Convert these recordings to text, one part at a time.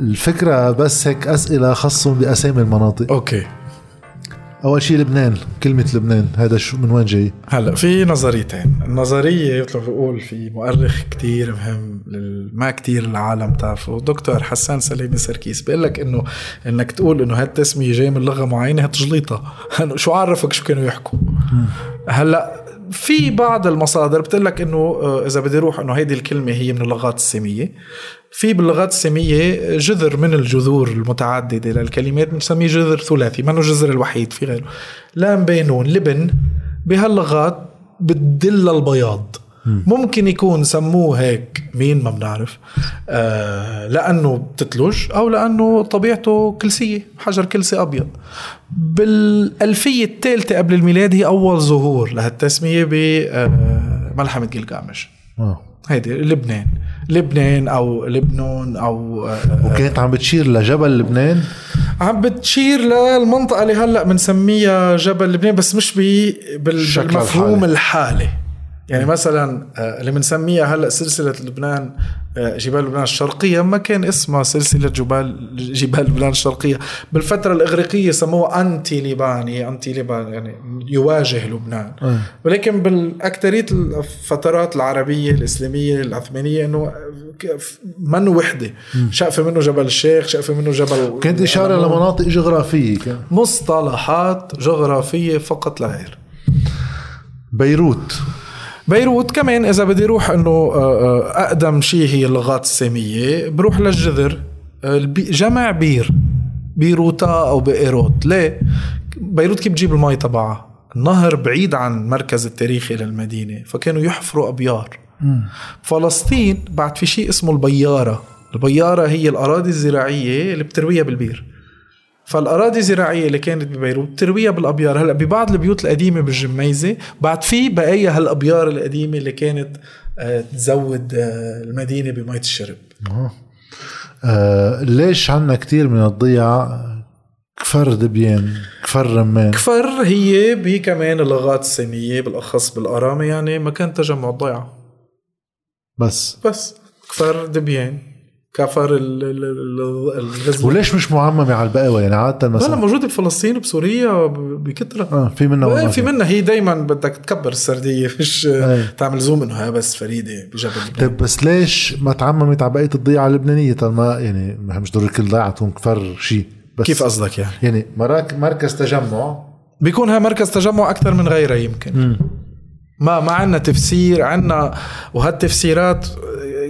الفكرة بس هيك أسئلة خاصة بأسامي المناطق. أوكي. أول شيء لبنان كلمة لبنان هذا شو من وين جاي؟ هلا في نظريتين. النظرية مثل ما بقول في مؤرخ كتير مهم ما كتير العالم تعرفه دكتور حسان سليمي سركيس. بيقول لك إنه إنك تقول إنه هالتسميه جاي من لغة معينة هتجليطها شو عرفك شو كانوا يحكوا؟ هلا في بعض المصادر بتقول لك إنه آه، إذا بدي أروح إنه هيدي الكلمة هي من اللغات الساميه في باللغات الساميه جذر من الجذور المتعددة للكلمات بنسميه جذر ثلاثي ما الجذر الوحيد في غيره. لام بينون لبن بهاللغات بتدل البياض ممكن يكون سموه هيك مين ما بنعرف. آه لأنه بتتلج أو لأنه طبيعته كلسية حجر كلسي أبيض. بالألفية الثالثة قبل الميلاد هي أول ظهور لهالتسمية بملحمه آه جلجامش. آه. هيدي لبنان. لبنان أو لبنان أو آه، وكانت عم بتشير لجبل لبنان؟ عم بتشير للمنطقة اللي هلأ بنسميها جبل لبنان بس مش بالمفهوم الحالي. يعني مثلا آه، اللي بنسميها هلأ سلسلة لبنان آه، جبال لبنان الشرقية ما كان اسمها سلسلة جبال جبال لبنان الشرقية. بالفترة الإغريقية سموها انتي ليباني انتي ليبان يعني يواجه لبنان. آه. ولكن بالأكثرية الفترات العربية الإسلامية العثمانيه إنه منه وحدة؟ شقفه منه جبل الشيخ شقفه منه جبل كانت إشارة لمناطق جغرافية كان. مصطلحات جغرافية فقط لا غير. بيروت. بيروت كمان إذا بدي أروح إنه آه، آه، أقدم شيء هي اللغات الساميه بروح للجذر آه، جمع بير بيروتا أو بيروت ليه؟ بيروت كيف بتجيب المي تبعها؟ النهر بعيد عن المركز التاريخي للمدينه فكانوا يحفروا أبيار. فلسطين بعد في شيء اسمه البيارة. البيارة هي الأراضي الزراعية اللي بترويها بالبير. فالأراضي الزراعية اللي كانت ببيروت ترويها بالأبيار. هلأ ببعض البيوت القديمة بالجميزة بعد في بقايا هالأبيار القديمة اللي كانت آه، تزود آه، المدينة بمية الشرب. آه. آه ليش عنا كتير من الضيعة؟ كفر دبيان كفر رمان. كفر هي بكمان اللغات السامية بالأخص بالأرامة يعني مكان تجمع الضيعة. بس. بس. كفر دبيان كفر الغزل وليش مش معممه على البقاوى يعني عادة مثلا. لا موجوده بفلسطين وبسوريا بكثره آه في منها في منها. هي دائما بدك تكبر السردية. مش أي. تعمل زوم إنه بس فريدة بجبل طيب بس ليش ما تعممت على بقية الضيعة اللبنانية؟ طالما يعني مش ضروري كل ضيعة تكون كفر شيء بس كيف قصدك يعني؟ يعني مركز تجمع. بيكون ها مركز تجمع أكثر من غيرها يمكن. م. ما ما عندنا تفسير عندنا وهالتفسيرات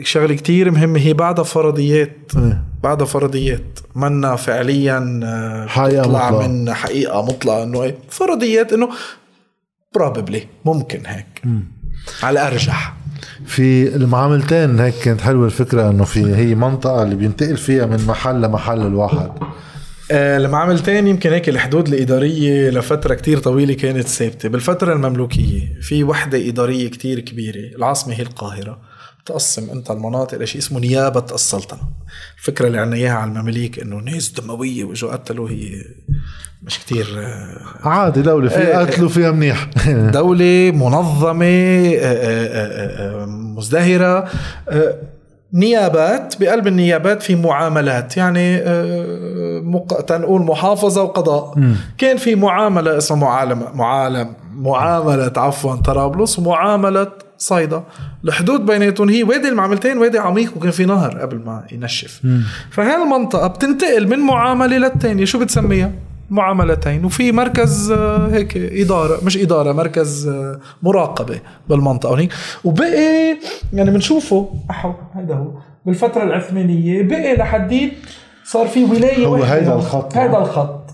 شغله كتير مهمه هي بعدها فرضيات إيه. بعدها فرضيات منا فعليا آه، حقيقة تطلع مطلع. من حقيقة مطلقه إنه إيه فرضيات إنه بروبلي ممكن هيك م. على أرجح في المعاملتين هيك كانت حلوة الفكرة إنه في هي منطقة اللي بينتقل فيها من محل لمحل الواحد آه المعاملتين يمكن هيك الحدود الإدارية لفترة كتير طويلة كانت ثابتة. بالفترة المملوكية في وحدة إدارية كتير كبيرة العاصمة هي القاهرة. تقسم أنت المناطق لشيء اسمه نيابة السلطنة. الفكرة اللي عنا إياها على المماليك إنه ناس دموية واجوا قتلوا هي مش كتير آه، عادي دولة في آه، قتلوا فيها منيح. دولة منظمة آه، مزدهرة. نيابات بقلب النيابات في معاملات يعني مق... تنقول محافظة وقضاء. م. كان في معاملة اسمها معالمة معالم معاملة عفوا طرابلس ومعاملة صيدا. الحدود بيناتهم هي وادي المعملتين وادي عميق وكان في نهر قبل ما ينشف. فهي المنطقة بتنتقل من معاملة للتانية شو بتسميها؟ معاملتين وفي مركز آه، هيك إدارة مش إدارة مركز آه، مراقبة بالمنطقة هيك وبقي يعني بنشوفه أحو هيدا هو بالفترة العثمانية بقي لحديت صار في ولاية هو هيدا الخط. هيدا الخط.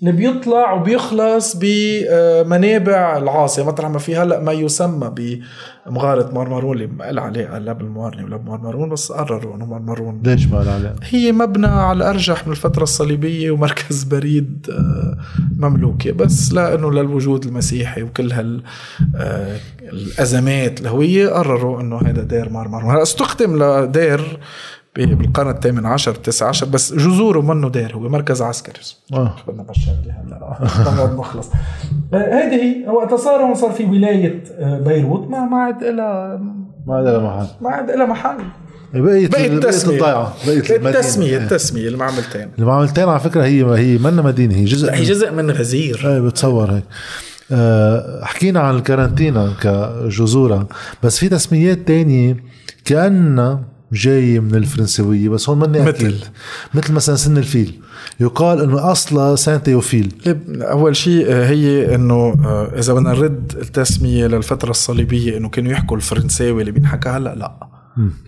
اللي بيطلع وبيخلص بمنابع العاصمة. مطرح ما في هلأ ما يسمى بمغارة مرمرون اللي ما قال عليه لا بالموارني ولا بمرمرون بس قرروا إنه مرمرون ليش ما قال عليه؟ هي مبنى على الارجح من الفترة الصليبية ومركز بريد آه، مملوكي. بس لأنه للوجود المسيحي وكل هال آه، الأزمات الهوية قرروا إنه هذا دير مرمرون هلأ استخدم لدير بالقرن الثامن عشر التاسع عشر بس جذوره منه دير هو مركز عسكري. آه. بدنا بالشغله هلا نخلص هيدي هي وقت صار هون صار في ولاية آه، بيروت ما ما عاد لها ما عاد لها محل. ما عاد لها محل. بقيت بقيت التسمية. الضيعه بقيت المدينة. التسمية إيه. التسمية المعملتين المعملتين على فكرة هي هي منا مدينة هي جزء هي من- جزء من غزير. إيه بتصور هيك. آه، حكينا عن الكارنتينا كجذورة بس في تسميات تانية كأنها جاي من الفرنسوية بس هون مني مثل؟ أكيد مثل مثلا سن الفيل. يقال إنه أصلا سان تيوفيل لب- أول شيء آه، هي إنه آه، إذا بدنا نرد التسمية للفترة الصليبية إنه كانوا يحكوا الفرنساوي اللي بينحكى هلأ لا.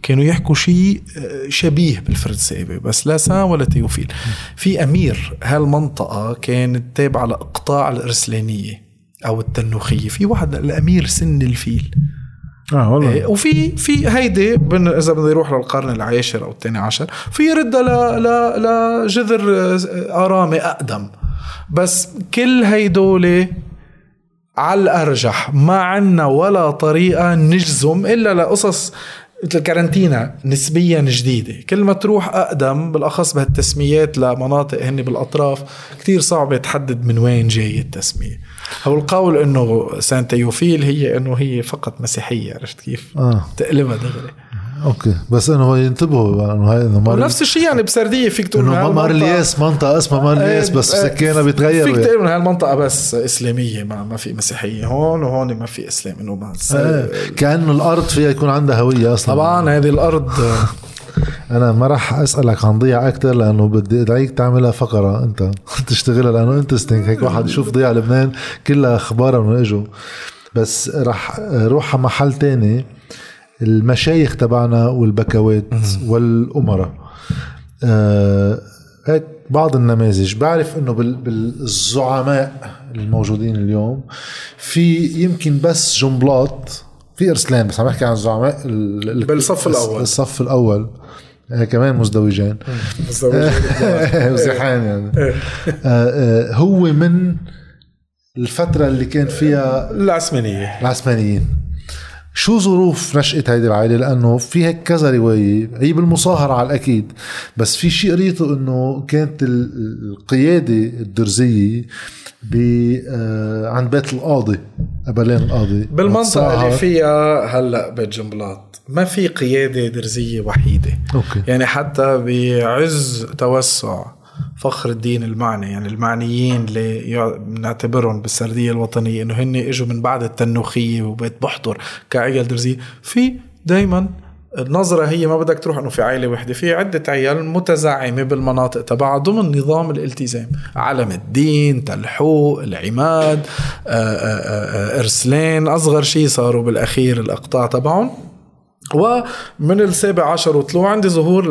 كانوا يحكوا شيء آه، شبيه بالفرنساوي بس لا Saint ولا Théophile. في أمير هالمنطقة كانت تابعة لاقطاع الأرسلانية أو التنوخية. في واحد الامير سن الفيل. آه والله. إيه، وفي في هيدي إذا بده يروح للقرن العاشر أو الثاني عشر في يردها ل ل لجذر آه، آرامي أقدم. بس كل هيدول على الأرجح ما عنا ولا طريقة نجزم إلا لقصص مثل الكارنتينا نسبيا جديدة. كل ما تروح أقدم بالأخص بهالتسميات لمناطق هن بالأطراف كتير صعب تحدد من وين جاي التسمية. أو القول إنه Saint Théophile هي إنه هي فقط مسيحية عرفت كيف؟ آه. تقلبها دغري. أوكي بس إنه ينتبهوا إنه هاي إنه مار ونفس الشيء يعني بسردية فيك تقول إنه مار الياس منطقة اسمها مار الياس بس إيه، سكانها بيتغير فيك تقول إنه هالمنطقه بس إسلامية ما ما في مسيحية هون وهون ما في إسلام إنه بس آه، كأنه الأرض فيها يكون عندها هوية أصلا. طبعا هذه الأرض. أنا ما راح أسألك عن ضيعه أكثر لأنه بدي أدعيك تعملها فقرة أنت تشتغلها لأنه انترستنج هيك واحد يشوف ضيعه لبنان كلها أخبار من إجوا. بس راح روح على محل تاني. المشايخ تبعنا والبكوات والأمراء. آه هيك بعض النماذج. بعرف إنه بال- بالزعماء الموجودين اليوم في يمكن بس جنبلاط في إرسلان بس عم بحكي عن الزعماء ال- ال- بالصف الأول. الصف الأول. آه كمان مزدوجين وزحان يعني. آه آه هو من الفترة اللي كان فيها العثمانية. العثمانيين. شو ظروف نشأة هيدي العائلة؟ لأنه في هيك كذا رواية هي بالمصاهرة على الأكيد بس في شيء قريته أنه كانت ال- القيادة الدرزية ب آه، عند بيت القاضي أبلين القاضي. بالمنطقة بتصاهر. اللي فيها هلأ بيت جنبلاط ما في قيادة درزية وحيدة. أوكي. يعني حتى بعز توسع فخر الدين المعني يعني المعنيين اللي بنعتبرهم بالسردية الوطنية إنه هن إجوا من بعد التنوخية وبيت بحضر كعيال درزية. في دائما النظرة هي ما بدك تروح إنه في عائلة وحدة في عدة عيال متزعمة بالمناطق تبعها ضمن نظام الالتزام. علم الدين تلحوق العماد ارسلان أصغر شيء صاروا بالأخير الأقطاع تبعهم. ومن السابع عشر وطلوع عندي ظهور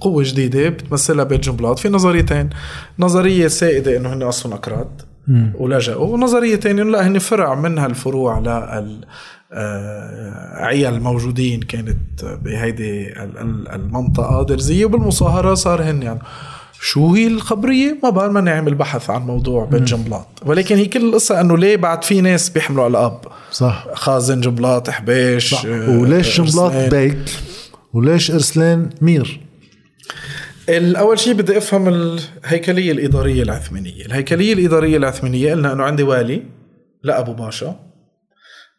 لقوة جديدة بتمثلها بيت جنبلاط في نظريتين. نظرية سائدة إنه هن أصلا اكراد ولجأوا. ونظرية تانية إنه لا هن فرع من هالفروع لل آه، عيال الموجودين كانت بهيدي ال- ال- المنطقة درزية وبالمصاهرة صار هن يعني. شو هي الخبرية؟ ما بعرف ما نعمل بحث عن موضوع بيت جنبلاط ولكن هي كل القصة إنه ليه بعد في ناس بيحملوا على الأب؟ صح. خازن جنبلاط حبيش صح. آه، وليش جنبلاط إرسلان. بيك؟ وليش ارسلان مير؟ الأول شيء بدي أفهم الهيكلية الإدارية العثمانية. الهيكلية الإدارية العثمانية قلنا أنه عندي والي لأبو باشا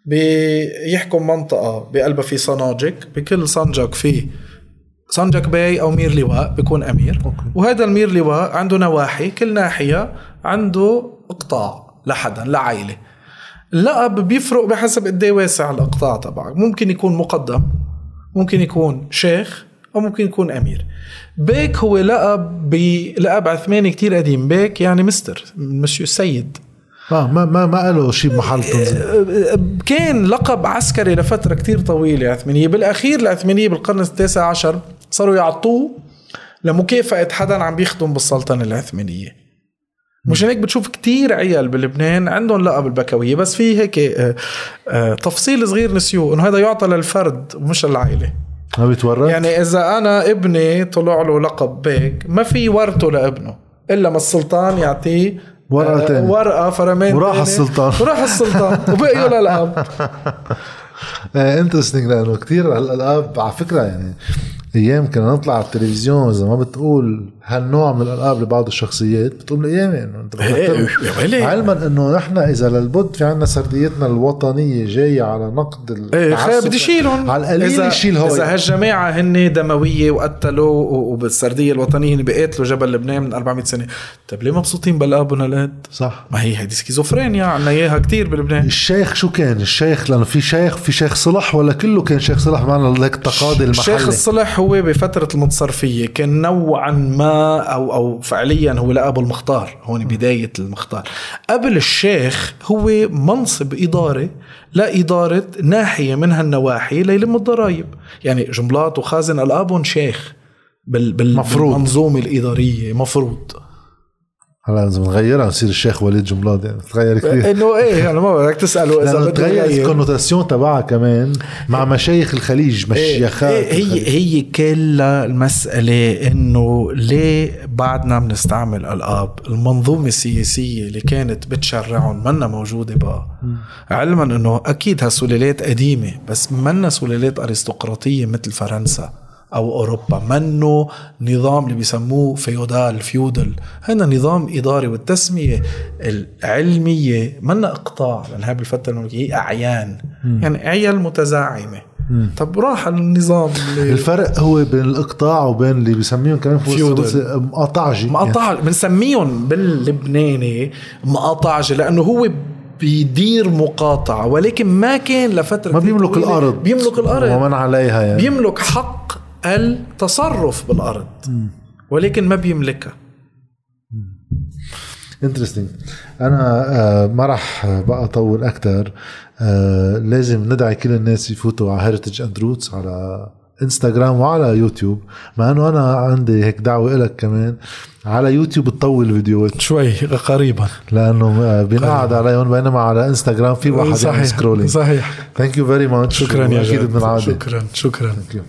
بيحكم منطقة بقلبها في صناجك بكل صنجك في سنجق باي أو مير لواء بيكون أمير. أوكي. وهذا المير لواء عنده نواحي كل ناحية عنده إقطاع لحدا لعائلة. اللقب بيفرق بحسب قد إيه واسع الأقطاع تبعك. ممكن يكون مقدم ممكن يكون شيخ أو ممكن يكون أمير. بيك هو لقب بلقب عثماني كتير قديم. بيك يعني mister monsieur سيد. آه ما ما ما له شيء بمحل تنزيل كان لقب عسكري لفترة كتير طويلة عثمانية بالأخير العثمانية بالقرن التاسع عشر صاروا يعطوه لمكافأة حدا عم بيخدم بالسلطنة العثمانية مشان هيك بتشوف كتير عيال بلبنان عندهم لقب البكوية بس في هيك آه، آه، تفصيل صغير نسيوه إنه هذا يعطى للفرد ومش للعائلة. ما بيتورط يعني إذا أنا ابني طلع له لقب بيك ما في ورثه لابنه إلا ما السلطان يعطيه ورقة آه، تانية. ورقة فرمان وراح تاني. السلطان. وراح السلطان وبقيوا للأب انترستنج لأنه كثير الالقاب على فكرة يعني أيام كنا نطلع على التلفزيون اذا ما بتقول هالنوع من الالقاب لبعض الشخصيات؟ بتقول ايامي انه أنت إيه علما إنه نحن إذا للبد في عندنا سرديتنا الوطنية جاية على نقد إيه بدي شيلهم على القليل يشيل هو إذا هالجماعة هن دموية وقتلوا وبالسردية الوطنية هن بيقاتلوا جبل لبنان من 400 سنة. طيب ليه مبسوطين بالابون هالقد؟ صح. ما هي هيدي سكيزوفرينيا عندنا إياها كثير بلبنان. الشيخ شو كان؟ الشيخ لأنه في شيخ في شيخ صلح ولا كله كان شيخ صلح؟ معنا لك تقاضي المحلي الشيخ الصلح هو بفترة المتصرفية كان نوعا ما أو أو فعليا هو لأبو المختار هون بداية المختار. قبل الشيخ هو منصب إداري لإدارة ناحية من هالنواحي ليلم الضرائب. يعني جملات وخازن الابون شيخ بال بالمنظومة الإدارية مفروض. هلا لازم نغيرها نصير الشيخ وليد جملات يعني تغير كثير. إنه إيه أنا ما بدك تساله إذا تغير الكونوتاسيون تبعها كمان مع مشايخ الخليج مشيخات إيه هي هي كلها المسألة إنه ليه بعدنا بنستعمل ألقاب المنظومة السياسية اللي كانت بتشرعهم منا موجودة بقى. علما إنه أكيد هالسلالات قديمة بس منا سلالات أرستقراطية مثل فرنسا. أو أوروبا. منه نظام اللي بيسموه فيودال فيودل. هنا نظام إداري والتسمية العلمية. منا إقطاع لأن هاي بالفترة الملكيه هي أعيان. م. يعني عيال متزاعمة. م. طب راح النظام اللي الفرق هو بين الإقطاع وبين اللي بيسميهم كمان مقاطعجي. مقاطعجي يعني. بنسميهم باللبناني مقاطعجي لأنه هو بيدير مقاطعة ولكن ما كان لفترة ما بيملك الأرض. بيملك الأرض. ومن عليها يعني. بيملك حق التصرف بالأرض. ولكن ما بيملكها. interesting أنا آه، ما راح بقى أطول أكثر آه، لازم ندعي كل الناس يفوتوا على Heritage and Roots على انستغرام وعلى يوتيوب مع إنه أنا عندي هيك دعوة لك كمان. على يوتيوب تطول فيديوهات. شوي قريبا. لأنه آه، بنقعد عليهم بينما على انستغرام في واحد صحيح scrolling صحيح. thank you very much شكرا يا أكيد شكرا شكرا. you